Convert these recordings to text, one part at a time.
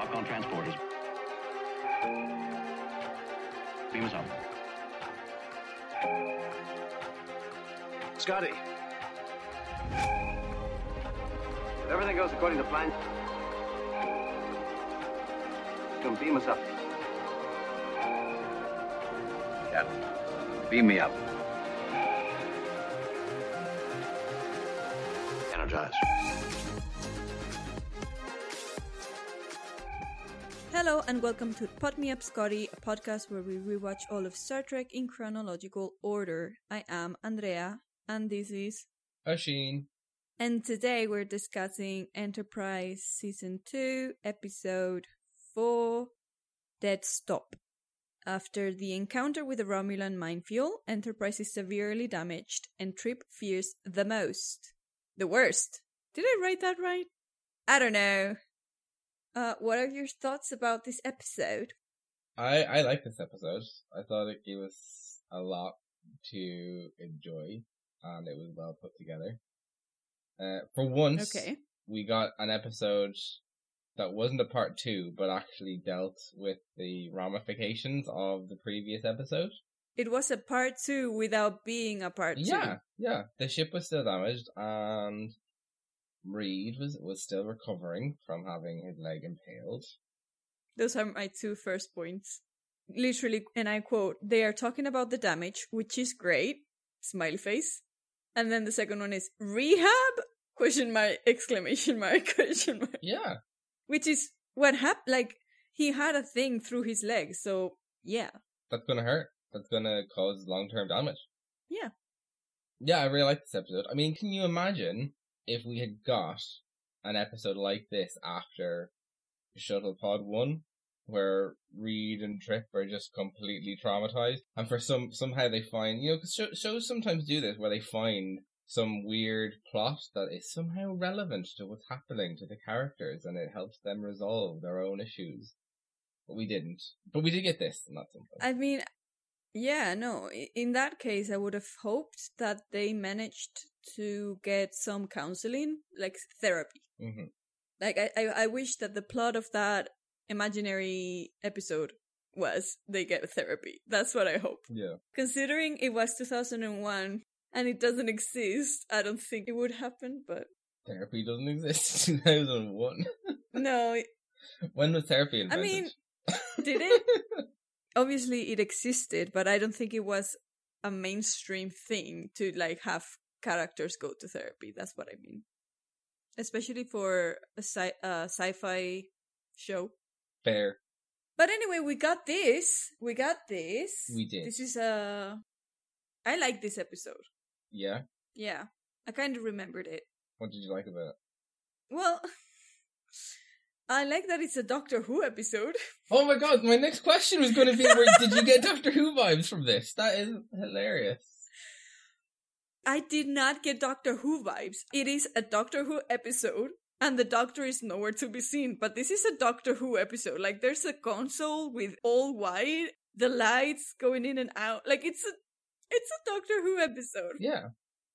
Lock on transporters. Beam us up. Scotty. If everything goes according to plan, come beam us up. Captain, beam me up. Hello and welcome to Pot Me Up Scotty, a podcast where we rewatch all of Star Trek in chronological order. I am Andrea, and this is. Asheen. And today we're discussing Enterprise Season 2, Episode 4 Dead Stop. After the encounter with the Romulan minefield, Enterprise is severely damaged, and Trip fears the most. The worst. Did I write that right? I don't know. Uh, what are your thoughts about this episode? I I like this episode. I thought it gave us a lot to enjoy, and it was well put together. Uh, for once, Okay. we got an episode that wasn't a part two, but actually dealt with the ramifications of the previous episode. It was a part two without being a part two. Yeah, yeah. The ship was still damaged, and Reed was was still recovering from having his leg impaled. Those are my two first points. Literally, and I quote, they are talking about the damage, which is great. Smiley face. And then the second one is rehab? Question mark, exclamation mark, question mark. Yeah, Which is what happened. Like, he had a thing through his leg, so yeah. that's gonna hurt. That's gonna cause long term damage. Yeah. Yeah, I really like this episode. I mean, can you imagine if we had got an episode like this after Shuttle Pod 1, where Reed and Trip are just completely traumatized, and for some, somehow they find, you know, 'cause show, shows sometimes do this, where they find some weird plot that is somehow relevant to what's happening to the characters, and it helps them resolve their own issues. But we didn't. But we did get this, and that's. I mean, yeah, no. In that case, I would have hoped that they managed to get some counseling, like therapy. hmm Like, I, I, I wish that the plot of that imaginary episode was they get therapy. That's what I hope. Yeah. Considering it was 2001 and it doesn't exist, I don't think it would happen, but Therapy doesn't exist in 2001. no, it- when was therapy in I mean, did it? Obviously, it existed, but I don't think it was a mainstream thing to like have characters go to therapy. That's what I mean. Especially for a sci- uh, sci-fi show. Fair. But anyway, we got this. We got this. We did. This is a. I like this episode. Yeah. Yeah, I kind of remembered it. What did you like about it? Well, I like that it's a Doctor Who episode. Oh my god, my next question was going to be where did you get Doctor Who vibes from this? That is hilarious. I did not get Doctor Who vibes. It is a Doctor Who episode, and the Doctor is nowhere to be seen. But this is a Doctor Who episode. Like, there's a console with all white, the lights going in and out. Like, it's a, it's a Doctor Who episode. Yeah.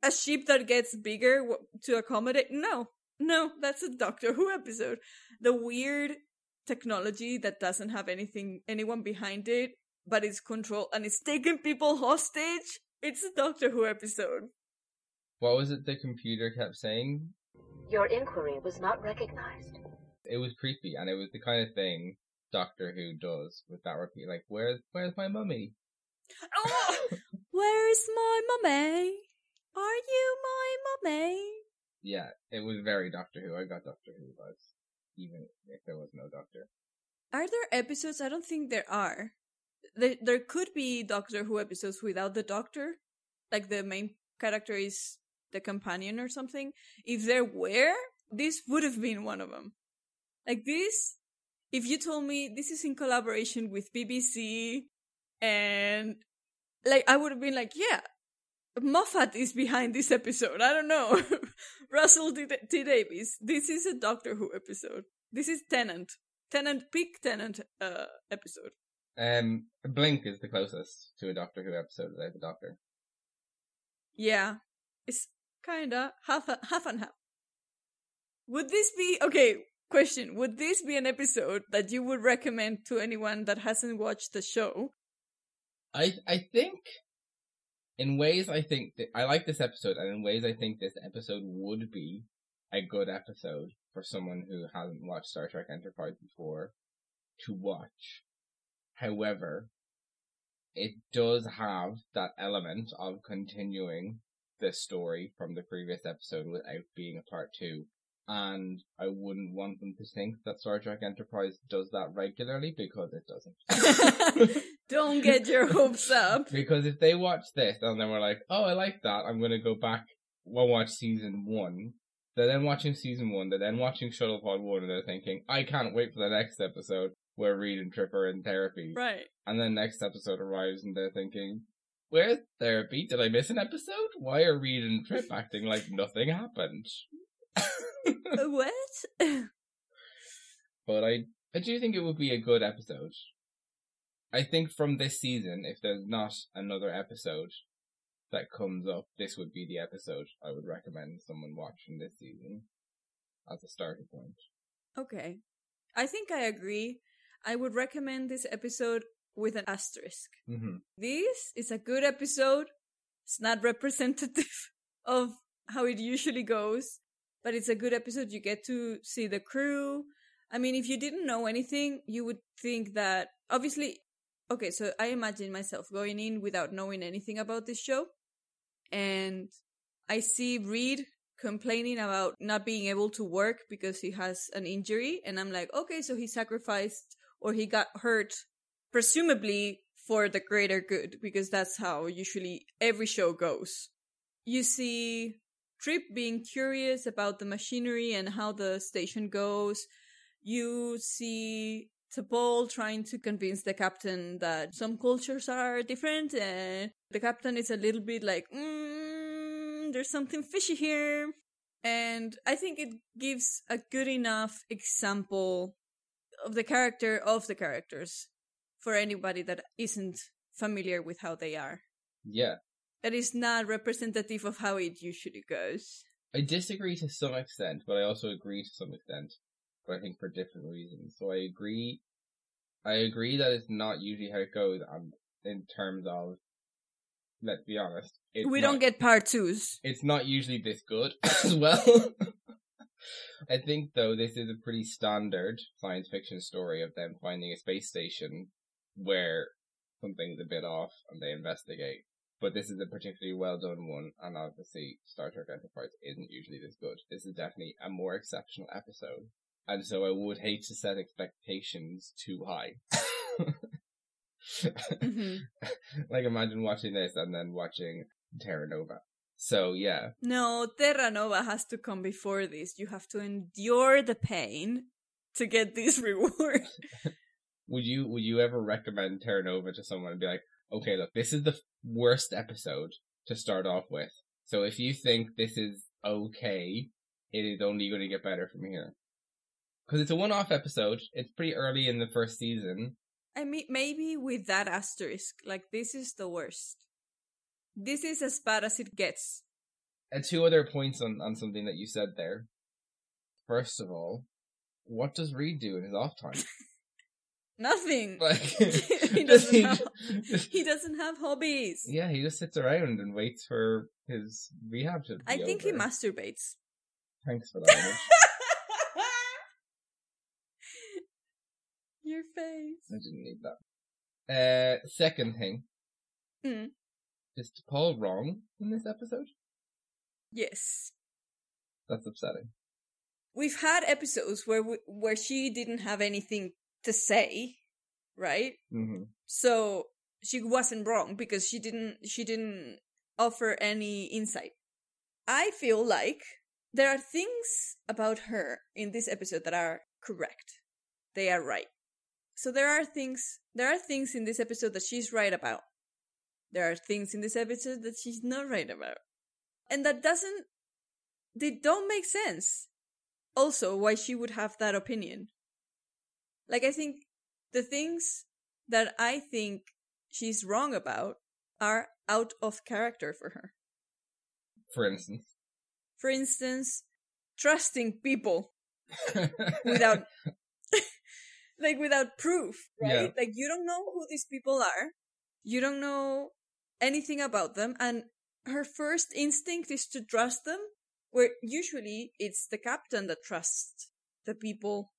A ship that gets bigger to accommodate. No, no, that's a Doctor Who episode. The weird technology that doesn't have anything, anyone behind it, but it's controlled and it's taking people hostage. It's a Doctor Who episode. What was it the computer kept saying? Your inquiry was not recognized. It was creepy and it was the kind of thing Doctor Who does with that repeat like where's where's my mummy? Oh, where's my mummy? Are you my mummy? Yeah, it was very Doctor Who. I got Doctor Who vibes. Even if there was no Doctor. Are there episodes? I don't think there are. There, there could be Doctor Who episodes without the Doctor, like the main character is the companion or something. If there were, this would have been one of them. Like this, if you told me this is in collaboration with BBC and like I would have been like, yeah, Moffat is behind this episode. I don't know. Russell T. T. Davies. This is a Doctor Who episode. This is Tennant. Tennant, peak Tennant uh, episode. Um, Blink is the closest to a Doctor Who episode without the Doctor. Yeah, it's kinda half a, half and half. Would this be okay? question Would this be an episode that you would recommend to anyone that hasn't watched the show? I I think in ways I think I like this episode, and in ways I think this episode would be a good episode for someone who hasn't watched Star Trek Enterprise before to watch. However, it does have that element of continuing the story from the previous episode without being a part two. And I wouldn't want them to think that Star Trek Enterprise does that regularly because it doesn't. Don't get your hopes up. Because if they watch this and then we're like, oh, I like that, I'm going to go back and watch season one. They're then watching season one, they're then watching Shuttlepod one, and they're thinking, I can't wait for the next episode where Reed and Trip are in therapy. Right. And then next episode arrives and they're thinking, Where's therapy? Did I miss an episode? Why are Reed and Trip acting like nothing happened? Uh, what? but I, I do think it would be a good episode. I think from this season, if there's not another episode that comes up, this would be the episode I would recommend someone watch from this season as a starting point. okay. I think I agree. I would recommend this episode with an asterisk. Mm-hmm. This is a good episode. It's not representative of how it usually goes, but it's a good episode. You get to see the crew. I mean, if you didn't know anything, you would think that obviously, okay, so I imagine myself going in without knowing anything about this show, and I see Reed complaining about not being able to work because he has an injury, and I'm like, okay, so he sacrificed or he got hurt presumably for the greater good because that's how usually every show goes. You see Trip being curious about the machinery and how the station goes. You see T'Pol trying to convince the captain that some cultures are different and the captain is a little bit like, mm, there's something fishy here. And I think it gives a good enough example of the character of the characters for anybody that isn't familiar with how they are. Yeah. That is not representative of how it usually goes. I disagree to some extent, but I also agree to some extent. But I think for different reasons. So I agree. I agree that it's not usually how it goes, and in terms of, let's be honest, we not- don't get part twos. It's not usually this good as well. I think though this is a pretty standard science fiction story of them finding a space station where something's a bit off and they investigate. But this is a particularly well done one, and obviously Star Trek Enterprise isn't usually this good. This is definitely a more exceptional episode. And so I would hate to set expectations too high. Mhm. like imagine watching this and then watching Terra Nova. So yeah, No, Terra Nova has to come before this. You have to endure the pain to get this reward. would you would you ever recommend Terra Nova to someone and be like, okay, look, this is the worst episode to start off with. So if you think this is okay, it is only going to get better from here. Because it's a one-off episode. It's pretty early in the first season. I mean, maybe with that asterisk, like this is the worst. This is as bad as it gets. And two other points on, on something that you said there. First of all, what does Reed do in his off time? Nothing. Like he does doesn't he have. He doesn't have hobbies. Yeah, he just sits around and waits for his rehab to. Be I think he masturbates. Thanks for that. Your face. I didn't need that. Uh, second thing. Mm. Is T'Pol wrong in this episode? Yes. That's upsetting. We've had episodes where we, where she didn't have anything to say, right? hmm So she wasn't wrong because she didn't she didn't offer any insight. I feel like there are things about her in this episode that are correct. They are right. So there are things there are things in this episode that she's right about. There are things in this episode that she's not right about. And that doesn't they don't make sense. Also, why she would have that opinion. Like I think the things that I think she's wrong about are out of character for her. For instance. For instance, trusting people without like without proof, right? Yeah. Like you don't know who these people are. You don't know anything about them and her first instinct is to trust them where usually it's the captain that trusts the people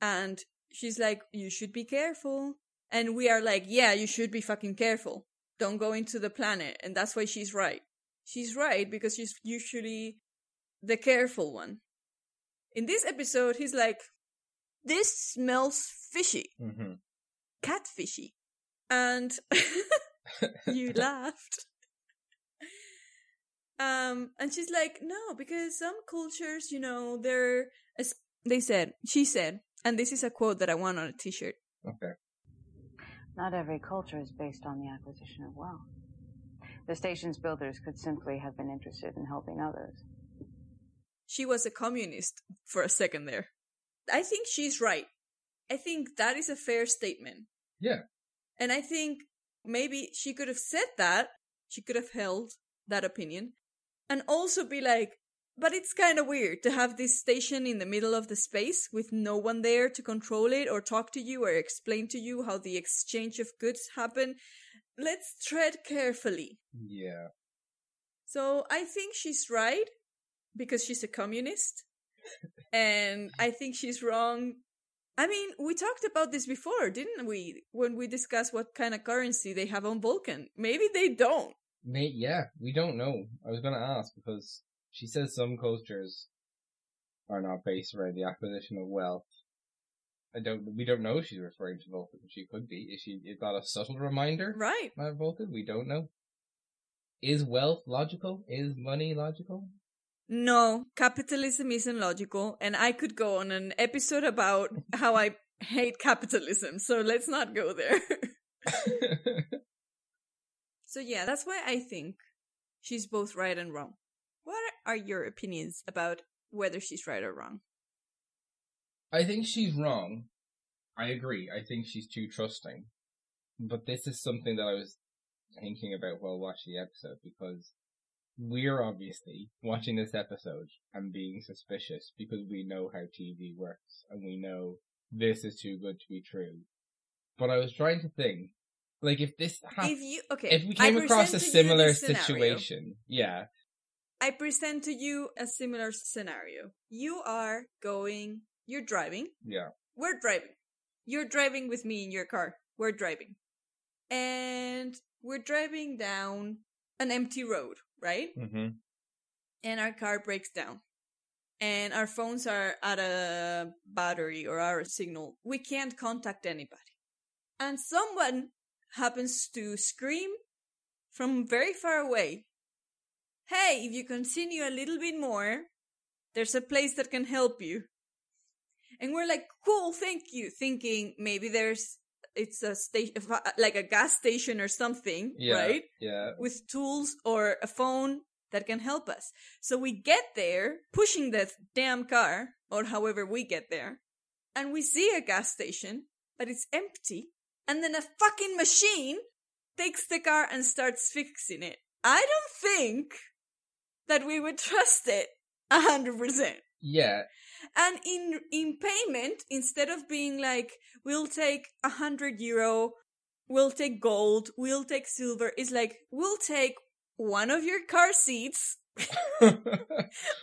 and she's like you should be careful. And we are like yeah you should be fucking careful. Don't go into the planet. And that's why she's right. She's right because she's usually the careful one. In this episode he's like this smells fishy. Hmm catfishy. And you laughed um and she's like no because some cultures you know they're as they said she said and this is a quote that i want on a t-shirt Okay. Not every culture is based on the acquisition of wealth. The station's builders could simply have been interested in helping others. she was a communist for a second there i think she's right i think that is a fair statement Yeah. and i think maybe she could have said that she could have held that opinion and also be like but it's kind of weird to have this station in the middle of the space with no one there to control it or talk to you or explain to you how the exchange of goods happen let's tread carefully Yeah. so I think she's right because she's a communist. and I think she's wrong. I mean, we talked about this before, didn't we? When we discussed what kind of currency they have on Vulcan. Maybe they don't. Mate, yeah, we don't know. I was gonna ask because she says some cultures are not based around the acquisition of wealth. I don't. We don't know if she's referring to Vulcan. She could be. Is she? Is that a subtle reminder Right. about Vulcan? We don't know. Is wealth logical? Is money logical? No, capitalism isn't logical. And I could go on an episode about how I hate capitalism. So let's not go there. so yeah, that's why I think she's both right and wrong. What are your opinions about whether she's right or wrong? I think she's wrong. I agree. I think she's too trusting. But this is something that I was thinking about while watching the episode because we're obviously watching this episode and being suspicious because we know how TV works and we know this is too good to be true. But I was trying to think, like if this hap- if you okay, if we I came across a present to you similar situation, yeah, I present to you a similar scenario. You are going, you're driving, yeah, we're driving. You're driving with me in your car. We're driving. And we're driving down an empty road, right? hmm And our car breaks down. And our phones are at a battery or our signal. We can't contact anybody. And someone happens to scream from very far away Hey, if you continue a little bit more, there's a place that can help you. And we're like, cool, thank you. Thinking maybe there's, it's a station, like a gas station or something, yeah, right? yeah, With tools or a phone that can help us. So we get there, pushing the damn car, or however we get there, and we see a gas station, but it's empty. And then a fucking machine takes the car and starts fixing it. I don't think that we would trust it a hundred percent. yeah, And in in payment, instead of being like, we'll take a hundred euro, we'll take gold, we'll take silver, it's like we'll take one of your car seats,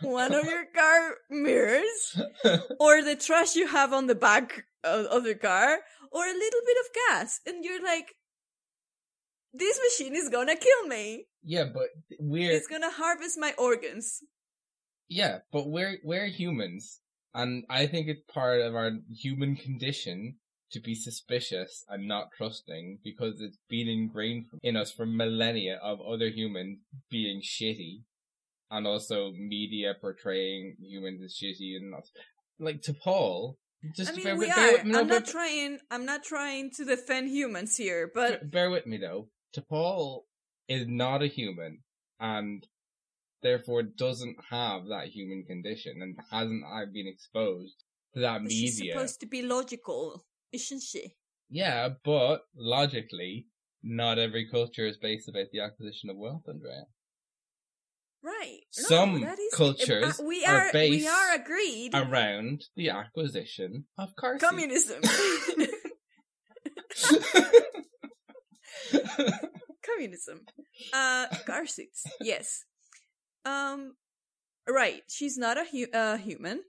one of your car mirrors, or the trash you have on the back of, of the car, or a little bit of gas. And you're like, this machine is gonna kill me. yeah, but we're It's gonna harvest my organs. Yeah, but we're we're humans, and I think it's part of our human condition to be suspicious and not trusting because it's been ingrained in us for millennia of other humans being shitty, and also media portraying humans as shitty and not like T'Pol. Just I mean, bear, we bear are. no, I'm not trying. I'm not trying to defend humans here, but bear with me though. T'Pol is not a human and therefore doesn't have that human condition and hasn't been exposed to that she's media. supposed to be logical, isn't she? Yeah, but logically, not every culture is based about the acquisition of wealth, Andrea. Right. No, Some that is- cultures uh, we are are we based are agreed. around the acquisition of cars. Communism. Communism. Uh, car seats. Yes. Um. Right. She's not a hu- uh, human.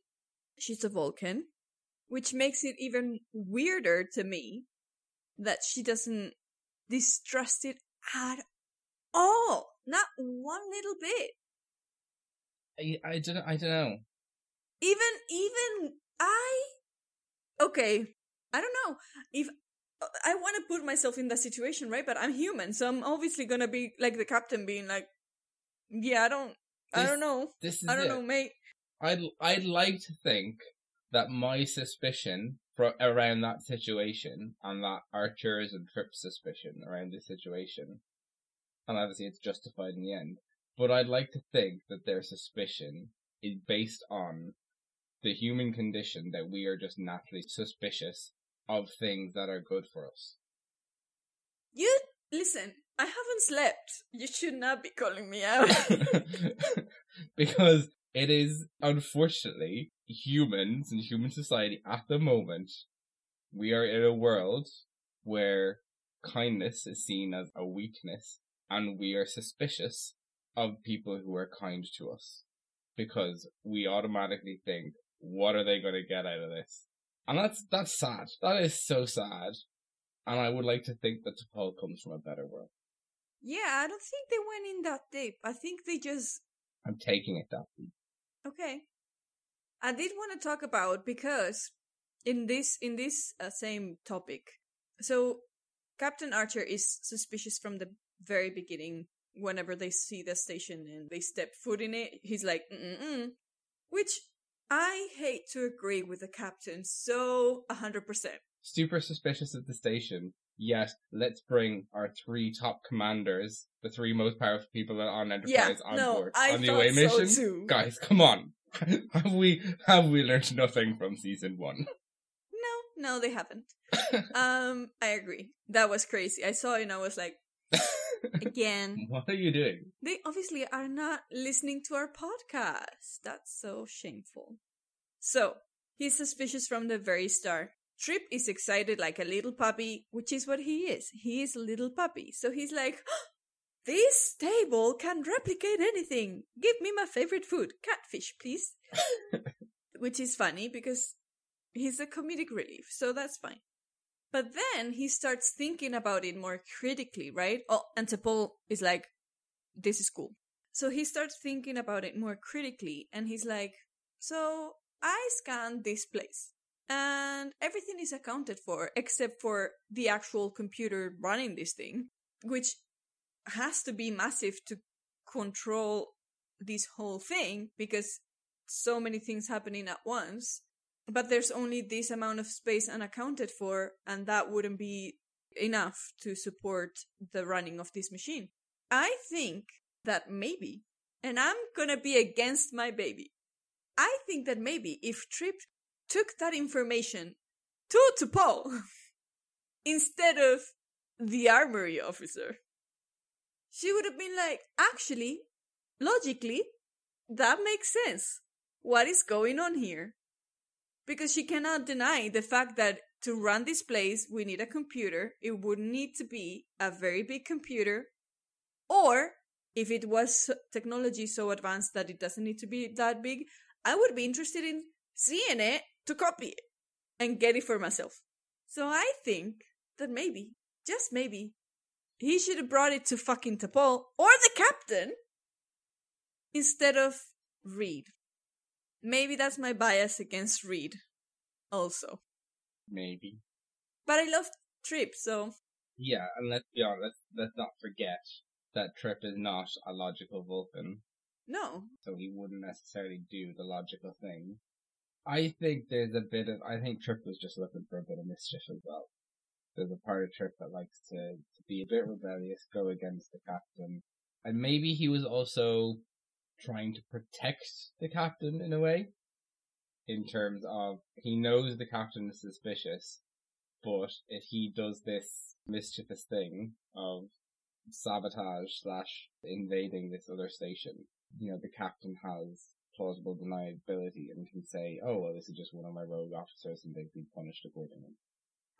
She's a Vulcan, which makes it even weirder to me that she doesn't distrust it at all. Not one little bit. I, I don't I don't know. even even i okay i don't know if i want to put myself in that situation right but i'm human so i'm obviously gonna be like the captain being like yeah i don't i This- don't know This is i don't it. know mate I'd I'd like to think that my suspicion for around that situation and that Archer's and Trip's suspicion around this situation, and obviously it's justified in the end. But I'd like to think that their suspicion is based on the human condition that we are just naturally suspicious of things that are good for us. you listen i haven't slept. You should not be calling me out. Because it is unfortunately humans and human society at the moment we are in a world where kindness is seen as a weakness and we are suspicious of people who are kind to us because we automatically think what are they going to get out of this? And that's that's sad. That is so sad and i would like to think that T'Pol comes from a better world yeah i don't think they went in that deep i think they just i'm taking it that deep Okay. I did want to talk about because in this in this uh, same topic. So Captain Archer is suspicious from the very beginning whenever they see the station and they step foot in it. He's like mm which I hate to agree with the captain so 100%. Super suspicious of the station. Yet, let's bring our three top commanders, the three most powerful people on Enterprise, Yeah, on no, board I on the away so mission. too. Guys, come on! have we have we learned nothing from season one? No, no they haven't. um I agree. That was crazy. I saw it and I was like again what are you doing? They obviously are not listening to our podcast. That's so shameful. So, he's suspicious from the very start. Trip is excited like a little puppy, which is what he is. He is a little puppy. So he's like, This table can replicate anything. Give me my favorite food, catfish, please. which is funny because he's a comedic relief, so that's fine. But then he starts thinking about it more critically, right? Oh, and T'Pol is like, this is cool. So he starts thinking about it more critically and he's like, so I scanned this place and everything is accounted for except for the actual computer running this thing, which has to be massive to control this whole thing because so many things happening at once. But there's only this amount of space unaccounted for, and that wouldn't be enough to support the running of this machine. I think that maybe, and I'm gonna be against my baby, I think that maybe if Trip took that information to T'Pol instead of the armory officer, she would have been like, actually, logically, that makes sense. What is going on here? Because she cannot deny the fact that to run this place, we need a computer. It would need to be a very big computer. Or if it was technology so advanced that it doesn't need to be that big, I would be interested in seeing it to copy it and get it for myself. So I think that maybe, just maybe, he should have brought it to fucking T'Pol or the captain instead of Reed. Maybe that's my bias against Reed, also. Maybe. But I love Trip, so Yeah, and let's be honest, let's, let's not forget that Trip is not a logical Vulcan, no. so he wouldn't necessarily do the logical thing. I think there's a bit of, I think Trip was just looking for a bit of mischief as well. There's a part of Trip that likes to, to be a bit rebellious, go against the captain. And maybe he was also trying to protect the captain in a way. In terms of, he knows the captain is suspicious, but if he does this mischievous thing of sabotage slash invading this other station, you know, the captain has plausible deniability and can say, oh, well, this is just one of my rogue officers and they've been punished accordingly.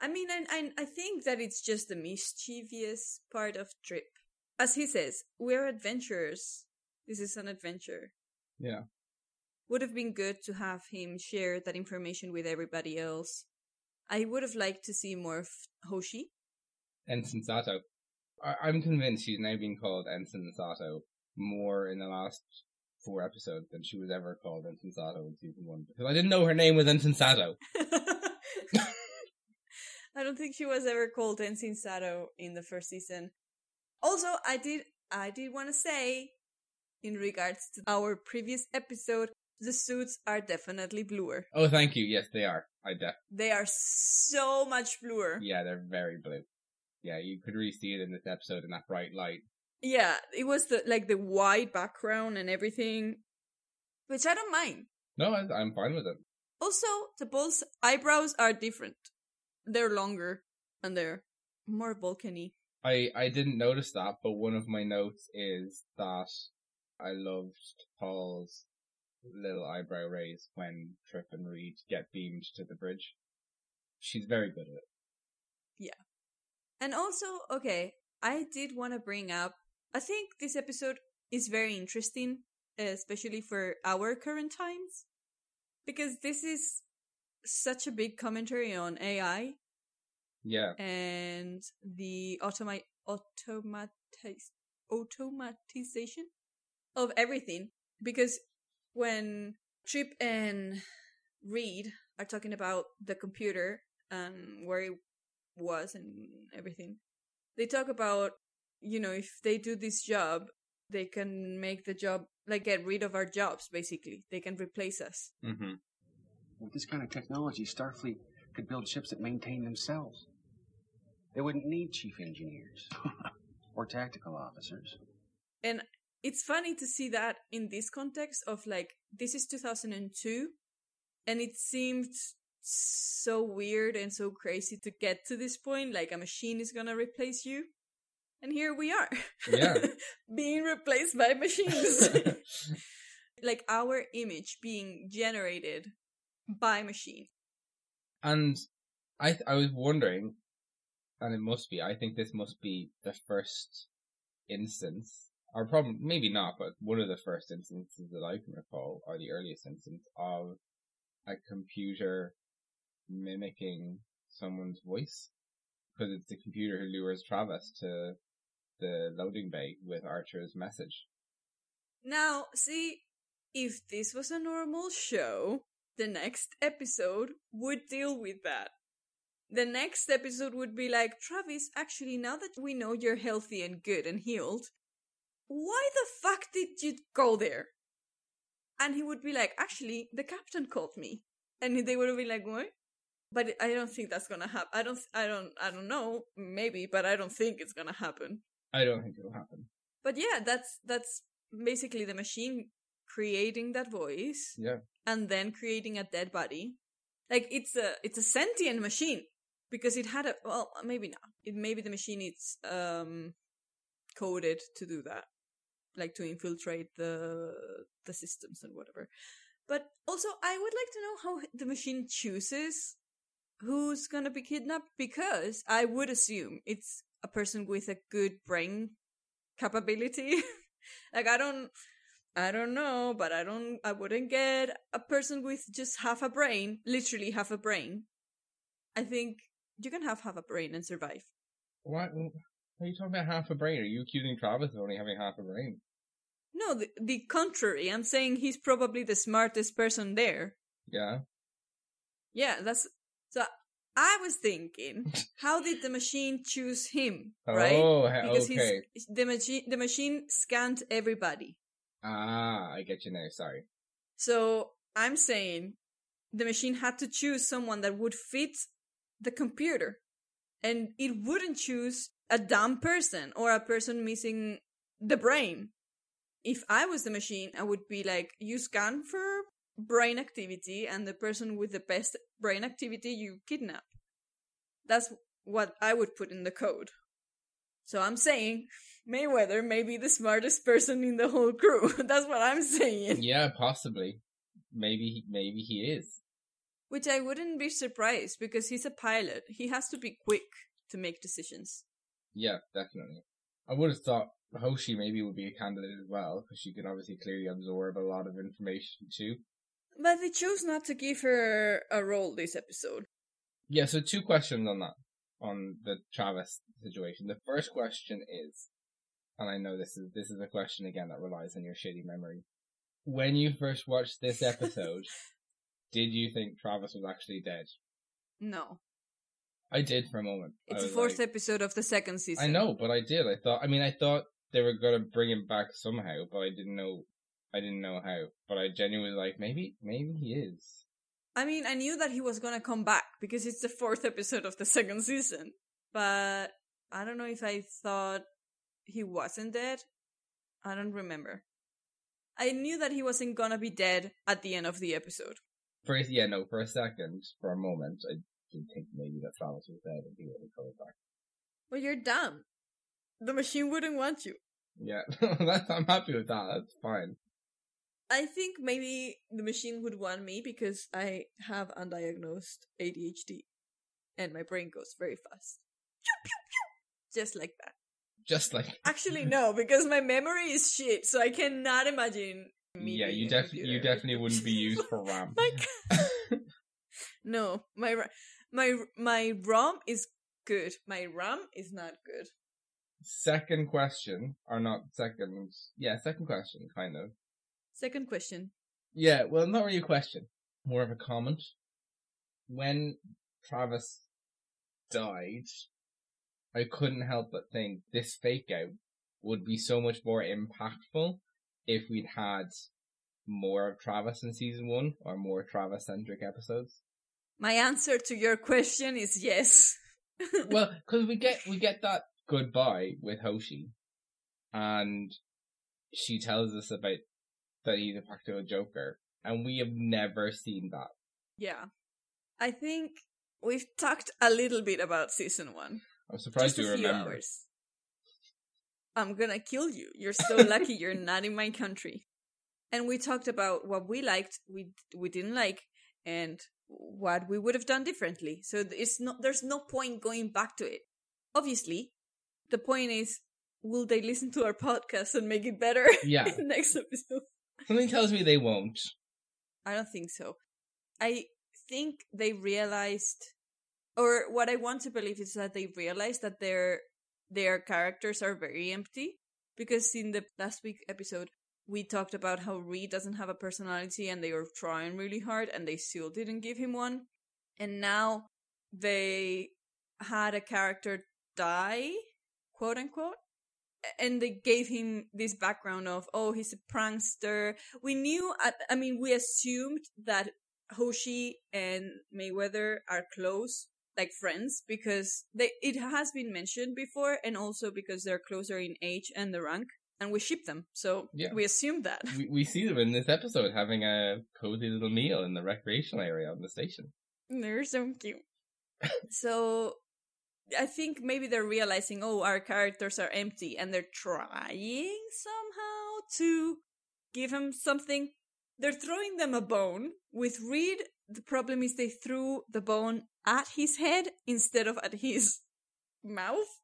I mean, I, I, I think that it's just the mischievous part of Trip. As he says, we're adventurers. This is an adventure. Yeah. Would have been good to have him share that information with everybody else. I would have liked to see more of Hoshi. Ensign Sato. I- I'm convinced she's now being called Ensign Sato more in the last four episodes than she was ever called Ensign Sato in season one because I didn't know her name was Ensign Sato. I don't think she was ever called Ensign Sato in the first season. Also, I did I did want to say, in regards to our previous episode, the suits are definitely bluer. Oh, thank you. Yes, they are. I def. They are so much bluer. Yeah, they're very blue. Yeah, you could really see it in this episode in that bright light. Yeah, it was the like the white background and everything, which I don't mind. No, I, I'm fine with it. Also, T'Pol's eyebrows are different. They're longer and they're more vulcany. I I didn't notice that, but one of my notes is that I loved T'Pol's little eyebrow raise when Trip and Reed get beamed to the bridge. She's very good at it. Yeah. And also, okay, I did want to bring up, I think this episode is very interesting, especially for our current times, because this is such a big commentary on AI Yeah. and the automatiz- automatization of everything. Because when Trip and Reed are talking about the computer and where it was and everything, they talk about, you know, if they do this job, they can make the job, like get rid of our jobs, basically. They can replace us. Mm-hmm. With this kind of technology, Starfleet could build ships that maintain themselves. They wouldn't need chief engineers or tactical officers. And it's funny to see that in this context of like, this is 2002, and it seemed so weird and so crazy to get to this point. Like, a machine is gonna replace you. And here we are. Yeah. being replaced by machines. like, our image being generated by machine. and I th- I was wondering, and it must be. I think this must be the first instance, or probably maybe not, but one of the first instances that I can recall, or the earliest instance of a computer mimicking someone's voice, because it's the computer who lures Travis to the loading bay with Archer's message. Now, see, if this was a normal show, the next episode would deal with that. The next episode would be like, Travis, actually, now that we know you're healthy and good and healed, why the fuck did you go there? And he would be like, actually, the captain called me. And they would be like, what? But I don't think that's gonna happen. I don't, I don't, I don't know. Maybe, but I don't think it's gonna happen. I don't think it'll happen. But yeah, that's, that's basically the machine creating that voice Yeah. and then creating a dead body. Like it's a it's a sentient machine because it had a well maybe not. It maybe the machine is um coded to do that, like to infiltrate the the systems and whatever. But also, I would like to know how the machine chooses who's gonna be kidnapped because I would assume it's a person with a good brain capability. like I don't I don't know, but I don't I wouldn't get a person with just half a brain, literally half a brain. I think you can have half a brain and survive. What? Are you talking about half a brain? Are you accusing Travis of only having half a brain? No, the, the contrary. I'm saying he's probably the smartest person there. Yeah. Yeah, that's so I was thinking, how did the machine choose him, right? Oh, because okay. he's the machine the machine scanned everybody. Ah, I get you now. Sorry. So I'm saying the machine had to choose someone that would fit the computer. And it wouldn't choose a dumb person or a person missing the brain. If I was the machine, I would be like, you scan for brain activity and the person with the best brain activity you kidnap. That's what I would put in the code. So I'm saying Mayweather may be the smartest person in the whole crew. That's what I'm saying. Yeah, possibly. Maybe he, maybe he is. Which I wouldn't be surprised because he's a pilot. He has to be quick to make decisions. Yeah, definitely. I would have thought Hoshi maybe would be a candidate as well because she can obviously clearly absorb a lot of information too. But they chose not to give her a role this episode. Yeah, so two questions on that, on the Travis situation. The first question is, and I know this is this is a question again that relies on your shitty memory. When you first watched this episode, did you think Travis was actually dead? No. I did for a moment. It's the fourth like- episode of the second season. I know, but I did. I thought. I mean, I thought they were gonna bring him back somehow, but I didn't know. I didn't know how. But I genuinely like maybe maybe he is. I mean, I knew that he was gonna come back because it's the fourth episode of the second season. But I don't know if I thought he wasn't dead. I don't remember. I knew that he wasn't gonna be dead at the end of the episode. For a, yeah, no, for a second, for a moment, I did think maybe that Travis was dead and he wasn't coming back. Well, you're dumb. The machine wouldn't want you. Yeah, that's, I'm happy with that. That's fine. I think maybe the machine would want me because I have undiagnosed ADHD and my brain goes very fast. Pew, pew, pew. Just like that. Just like Actually, no, because my memory is shit, so I cannot imagine me. yeah, you definitely you definitely wouldn't be used for RAM. My no, my my my ROM is good. My RAM is not good. second question, or not second? Yeah, second question, kind of. Second question. Yeah, well, not really a question, more of a comment. When Travis died, I couldn't help but think this fake out would be so much more impactful if we'd had more of Travis in season one or more Travis centric episodes. My answer to your question is yes. well, because we get we get that goodbye with Hoshi, and she tells us about that he's a practical joker, and we have never seen that. yeah, I think we've talked a little bit about season one. I'm surprised Just you remember. hours. I'm gonna kill you. You're so lucky you're not in my country. And we talked about what we liked, we we didn't like, and what we would have done differently. So it's not there's no point going back to it. Obviously, the point is, will they listen to our podcast and make it better? Yeah. in the next episode. Something tells me they won't. I don't think so. I think they realized, or what I want to believe is that they realized that their their characters are very empty. Because in the last week episode, we talked about how Reed doesn't have a personality and they were trying really hard and they still didn't give him one. And now they had a character die, quote unquote. And they gave him this background of, oh, he's a prankster. We knew, I, I mean, we assumed that Hoshi and Mayweather are close, like friends, because they it has been mentioned before, and also because they're closer in age and the rank, and we ship them. So Yeah. we assumed that. We, we see them in this episode having a cozy little meal in the recreational area on the station. They're so cute. so I think maybe they're realizing, oh, our characters are empty, and they're trying somehow to give him something. They're throwing them a bone. With Reed, the problem is they threw the bone at his head instead of at his mouth.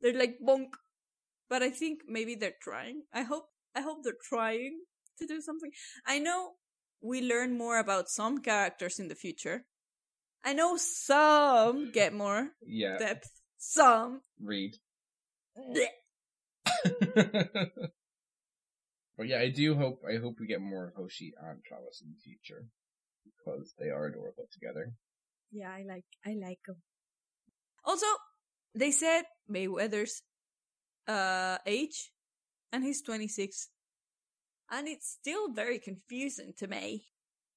They're like bonk. But I think maybe they're trying. I hope I hope they're trying to do something. I know we learn more about some characters in the future. I know some get more Yeah, depth. Some. read. But yeah, I do hope I hope we get more Hoshi and Travis in the future because they are adorable together. Yeah, I like I like them. Also, they said Mayweather's uh age, and he's twenty six, and it's still very confusing to me.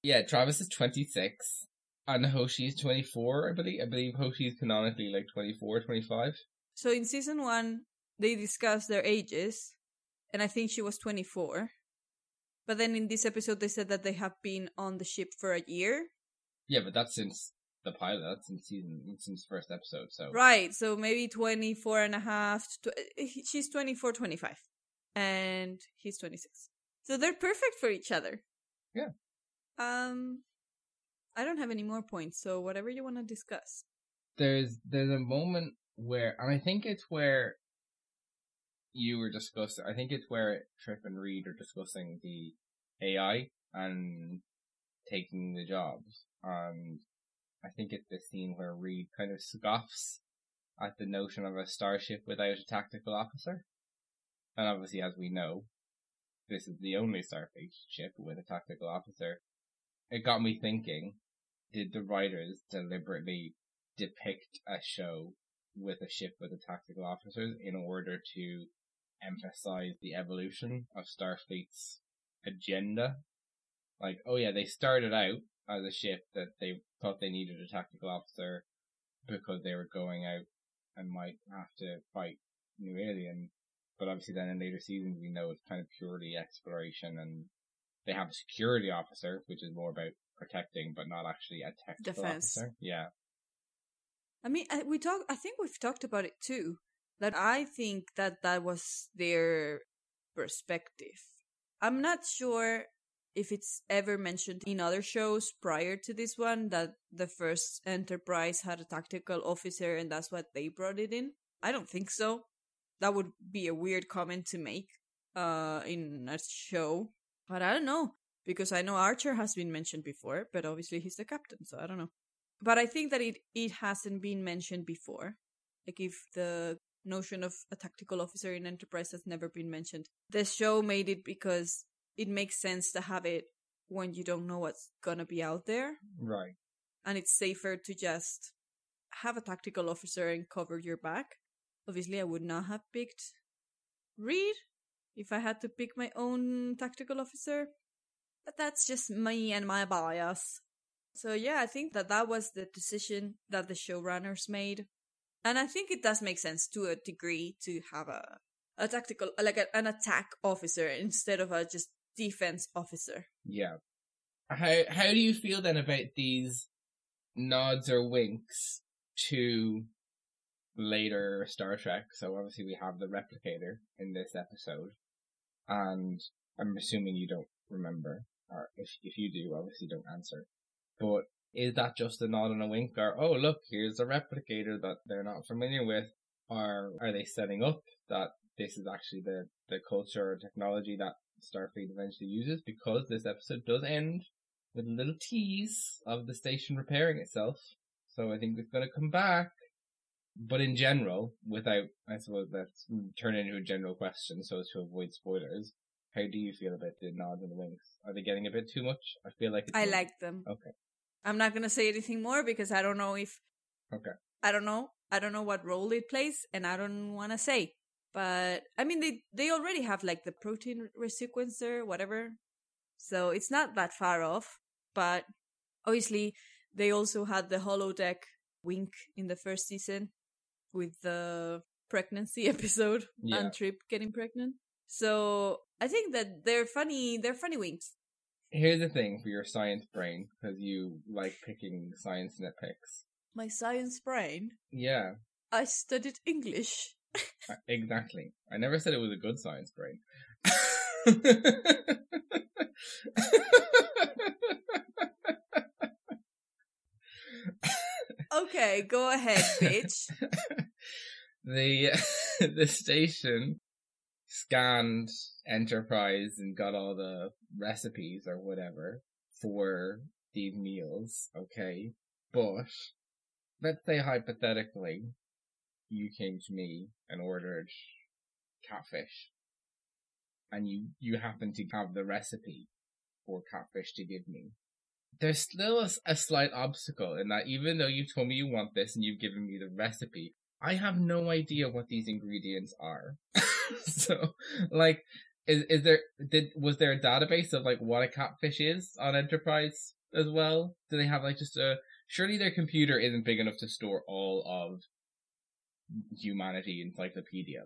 Yeah, Travis is 26 and Hoshi is 24, I believe. I believe Hoshi is canonically like 24, 25. So in season one, they discussed their ages, and I think she was twenty four. But then in this episode, they said that they have been on the ship for a year. Yeah, but that's since the pilot. That's since season, since first episode. So Right, so maybe 24 and a half. Tw- she's 24, 25. And he's 26. So they're perfect for each other. Yeah. Um, I don't have any more points, so whatever you want to discuss. there's there's a moment where, and I think it's where you were discussing. I think it's where Trip and Reed are discussing the AI and taking the jobs. And I think it's the scene where Reed kind of scoffs at the notion of a starship without a tactical officer. And obviously, as we know, this is the only Starfleet ship with a tactical officer. It got me thinking, did the writers deliberately depict a show with a ship with a tactical officers in order to emphasize the evolution of Starfleet's agenda? Like, oh yeah, they started out as a ship that they thought they needed a tactical officer because they were going out and might have to fight new aliens. But obviously then in later seasons we know it's kind of purely exploration and they have a security officer, which is more about protecting but not actually a technical Defense. officer. Yeah. I mean, we talk. I think we've talked about it too. That I think that that was their perspective. I'm not sure if it's ever mentioned in other shows prior to this one that the first Enterprise had a tactical officer and that's what they brought it in. I don't think so. That would be a weird comment to make uh in a show. But I don't know because I know Archer has been mentioned before, but obviously he's the captain, so I don't know but I think that it it hasn't been mentioned before. Like if the notion of a tactical officer in Enterprise has never been mentioned, the show made it because it makes sense to have it when you don't know what's gonna be out there, Right. and it's safer to just have a tactical officer and cover your back. Obviously, I would not have picked Reed if I had to pick my own tactical officer, but that's just me and my bias. So yeah, I think that that was the decision that the showrunners made, and I think it does make sense to a degree to have a a tactical like a, an attack officer instead of a just defense officer. Yeah. How how do you feel then about these nods or winks to later Star Trek? So obviously we have the replicator in this episode, and I'm assuming you don't remember, or if if you do, obviously don't answer. But is that just a nod and a wink, or oh look, here's a replicator that they're not familiar with, or are they setting up that this is actually the the culture or technology that Starfleet eventually uses? Because this episode does end with a little tease of the station repairing itself. So I think it's going to come back. But in general, without, I suppose let's mm, turn into a general question so as to avoid spoilers. How do you feel about the nods and the winks? Are they getting a bit too much? I feel like it's I like them. Okay. I'm not gonna say anything more because I don't know if. Okay. I don't know. I don't know what role it plays, and I don't want to say. But I mean, they they already have like the protein resequencer, whatever. So it's not that far off. But obviously, they also had the holodeck wink in the first season with the pregnancy episode Yeah. and Trip getting pregnant. So I think that they're funny. They're funny winks. Here's the thing for your science brain, because you like picking science nitpicks. My science brain. Yeah, I studied English. uh, exactly. I never said it was a good science brain. Okay, go ahead, bitch. the the station scanned Enterprise and got all the recipes or whatever for these meals, okay? But let's say hypothetically you came to me and ordered catfish and you you happen to have the recipe for catfish to give me. There's still a slight obstacle in that even though you told me you want this and you've given me the recipe, I have no idea what these ingredients are. so, like, is is there did was there a database of like what a catfish is on Enterprise as well? Do they have like just a? Surely their computer isn't big enough to store all of humanity encyclopedia.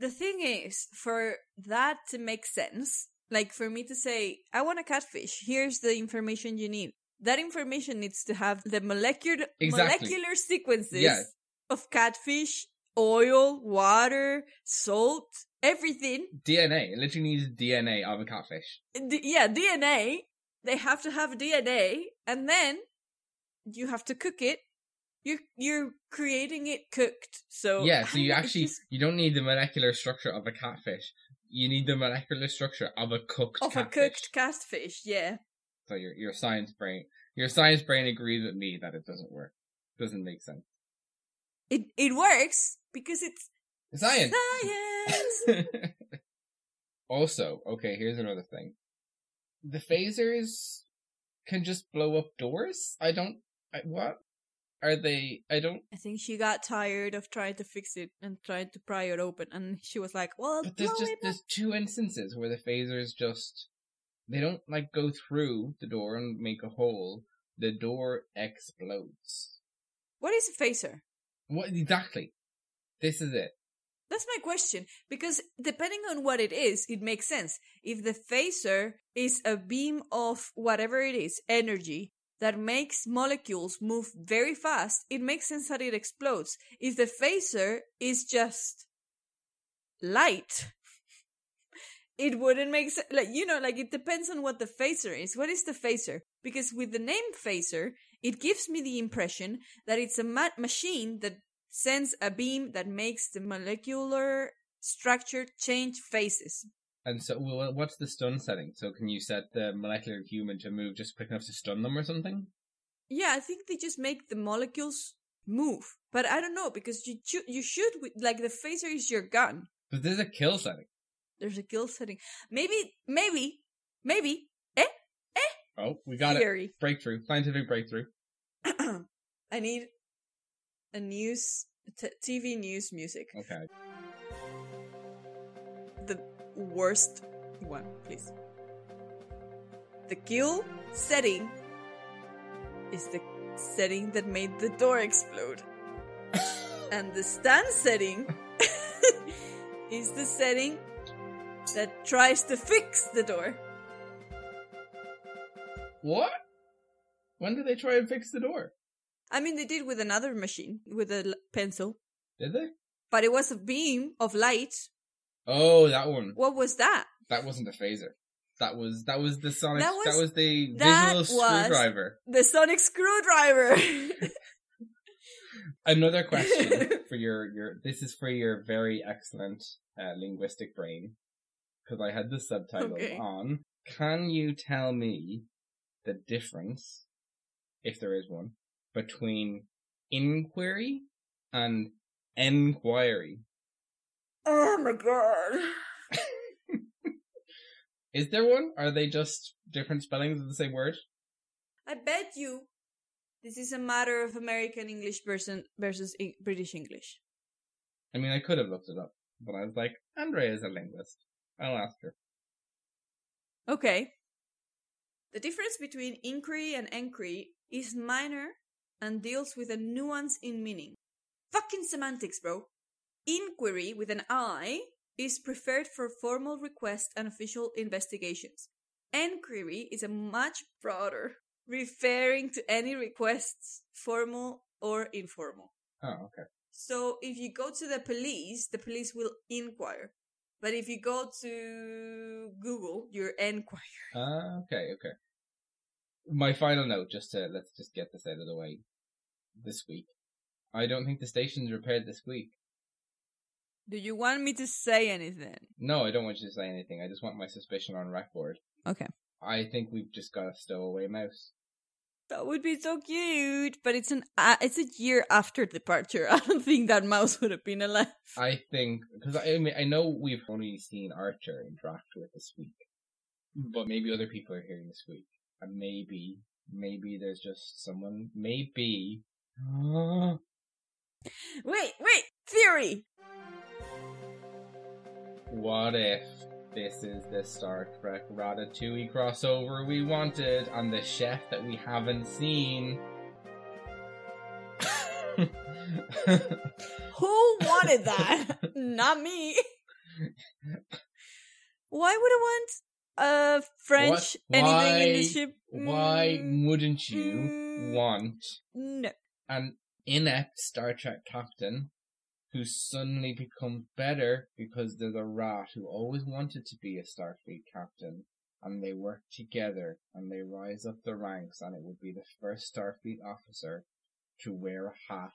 the thing is, for that to make sense, like for me to say, I want a catfish, here's the information you need. that information needs to have the molecular Exactly. molecular sequences Yeah. of catfish, oil, water, salt, everything. DNA. It literally needs DNA of a catfish. D- yeah, DNA. They have to have DNA, and then you have to cook it. You're you're creating it cooked. So yeah, so you actually just- you don't need the molecular structure of a catfish. You need the molecular structure of a cooked of a catfish. cooked catfish. Yeah, So your your science brain your science brain agrees with me that it doesn't work. Doesn't make sense. It it works because it's Science. science. also, okay, here's another thing. The phasers can just blow up doors? I don't I, what? Are they I don't I think she got tired of trying to fix it and trying to pry it open, and she was like, "Well, But there's just there's two instances where the phasers just they don't like go through the door and make a hole. The door explodes. What is a phaser? What exactly? This is it. That's my question. Because depending on what it is, it makes sense. If the phaser is a beam of whatever it is, energy, that makes molecules move very fast, it makes sense that it explodes. If the phaser is just light, it wouldn't make sense. Like, you know, like it depends on what the phaser is. What is the phaser? Because with the name phaser, it gives me the impression that it's a ma- machine that sends a beam that makes the molecular structure change phases. And so, well, what's the stun setting? So, can you set the molecular human to move just quick enough to stun them or something? Yeah, I think they just make the molecules move, but I don't know because you choo- you should like the phaser is your gun. But there's a kill setting. There's a kill setting. Maybe, maybe, maybe. Oh, we got it. Theory. Breakthrough, scientific breakthrough. I need a news t- TV news music. Okay. The worst one, please. The kill setting is the setting that made the door explode. and the stand setting is the setting that tries to fix the door. What? When did they try and fix the door? I mean, they did with another machine, with a l- pencil, Did they? but it was a beam of light. Oh, that one. What was that? That wasn't a phaser. That was that was the sonic. That That was- was, the that visual was- screwdriver. The sonic screwdriver. Another question for your your. This is for your very excellent uh, linguistic brain, because I had the subtitles Okay. on. Can you tell me the difference, if there is one, between inquiry and enquiry? oh my god. Is there one? Are they just different spellings of the same word? I bet you this is a matter of American English versus versus E- British English. I mean, I could have looked it up, but I was like, Andrea is a linguist. I'll ask her. Okay. The difference between inquiry and enquiry is minor and deals with a nuance in meaning. Fucking semantics, bro. Inquiry with an I is preferred for formal requests and official investigations. Enquiry is a much broader, referring to any requests, formal or informal. Oh, okay. So if you go to the police, the police will inquire. But if you go to Google, you're enquire. Ah, okay, okay. My final note, just to let's just get this out of the way. This week, I don't think the station's repaired this week. Do you want me to say anything? No, I don't want you to say anything. I just want my suspicion on record. Okay. I think we've just got a stowaway mouse. That would be so cute, but it's an uh, it's a year after departure. I don't think that mouse would have been alive. I think because I mean I know we've only seen Archer interact with this week, but maybe other people are hearing this week, and maybe maybe there's just someone maybe. Wait, wait, theory. What if this is the Star Trek Ratatouille crossover we wanted, and the chef that we haven't seen? Who wanted that? Not me. Why would I want uh French anything in the ship. Why Mm, wouldn't you mm. want no. an inept Star Trek captain who suddenly becomes better because there's a rat who always wanted to be a Starfleet captain and they work together and they rise up the ranks and it would be the first Starfleet officer to wear a hat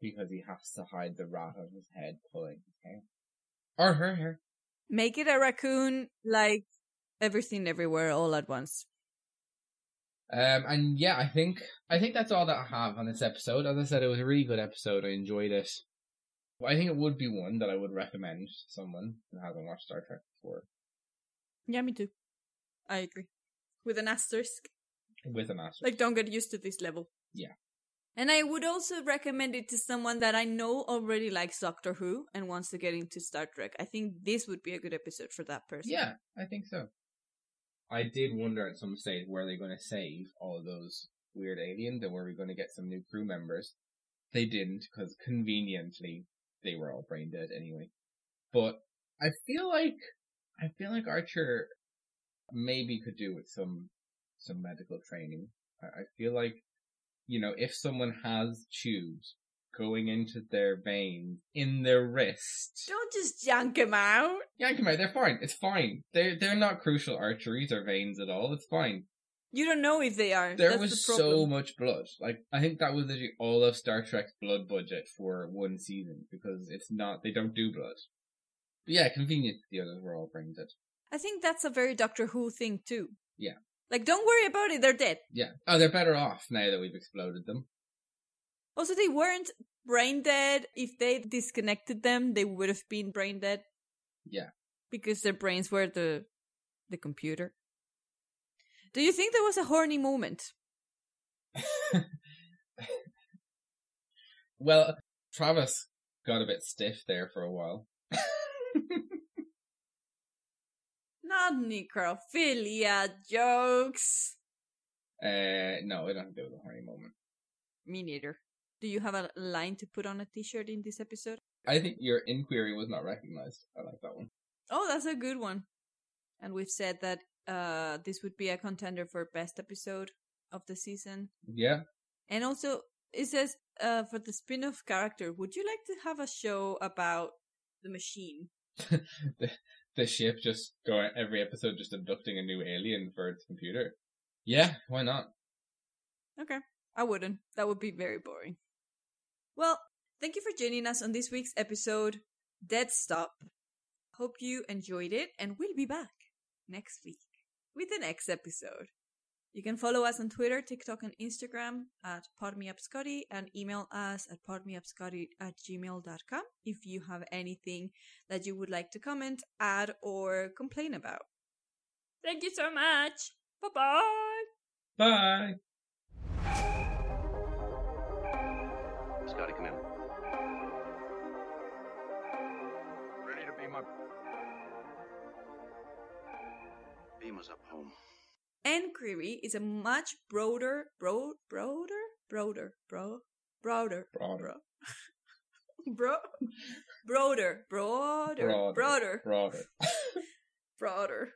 because he has to hide the rat on his head pulling his hair. Or her hair. Make it a raccoon like everything everywhere all at once. Um, and yeah, I think I think that's all that I have on this episode. As I said, it was a really good episode. I enjoyed it. I think it would be one that I would recommend to someone who hasn't watched Star Trek before Yeah, me too. I agree. With an asterisk. with an asterisk. Like, don't get used to this level. Yeah. And I would also recommend it to someone that I know already likes Doctor Who and wants to get into Star Trek. I think this would be a good episode for that person. yeah, I think so. I did wonder at some stage were they going to save all of those weird aliens and were we going to get some new crew members? They didn't because conveniently they were all brain dead anyway. But I feel like I feel like Archer maybe could do with some some medical training. I, I feel like you know if someone has tubes going into their veins in their wrist. Don't just yank him out. Yank them out. They're fine. It's fine. They're they're not crucial arteries or veins at all. It's fine. You don't know if they are. There That's was the so much blood. Like I think that was literally all of Star Trek's blood budget for one season because it's not. They don't do blood. But yeah, convenient. The others were all brain dead. I think that's a very Doctor Who thing too. Yeah. Like, don't worry about it. They're dead. Yeah. Oh, they're better off now that we've exploded them. Also, they weren't brain dead. If they disconnected them, they would have been brain dead Yeah. because their brains were the the computer. Do you think there was a horny moment? Well, Travis got a bit stiff there for a while. Not necrophilia jokes. Uh, no, it don't do with a horny moment. Me neither. Do you have a line to put on a t-shirt in this episode? I think your inquiry was not recognized. I like that one. Oh, that's a good one. And we've said that uh this would be a contender for best episode of the season. Yeah. And also it says uh for the spin-off character, would you like to have a show about the machine? the, the ship just going every episode just abducting a new alien for its computer. Yeah, why not? Okay. I wouldn't. That would be very boring. Well, thank you for joining us on this week's episode, Dead Stop. Hope you enjoyed it, and we'll be back next week with the next episode. You can follow us on Twitter, TikTok, and Instagram at podmeupscotty and email us at podmeupscotty at gmail.com if you have anything that you would like to comment, add, or complain about. Thank you so much. Bye bye bye. Scotty, come in. Ready to beam up. Beam us up home. Enquiry is a much broader, broad, broader, broader, bro, broader, Broader. bro, bro, broader, broader, Broader. broader, Broader. broader,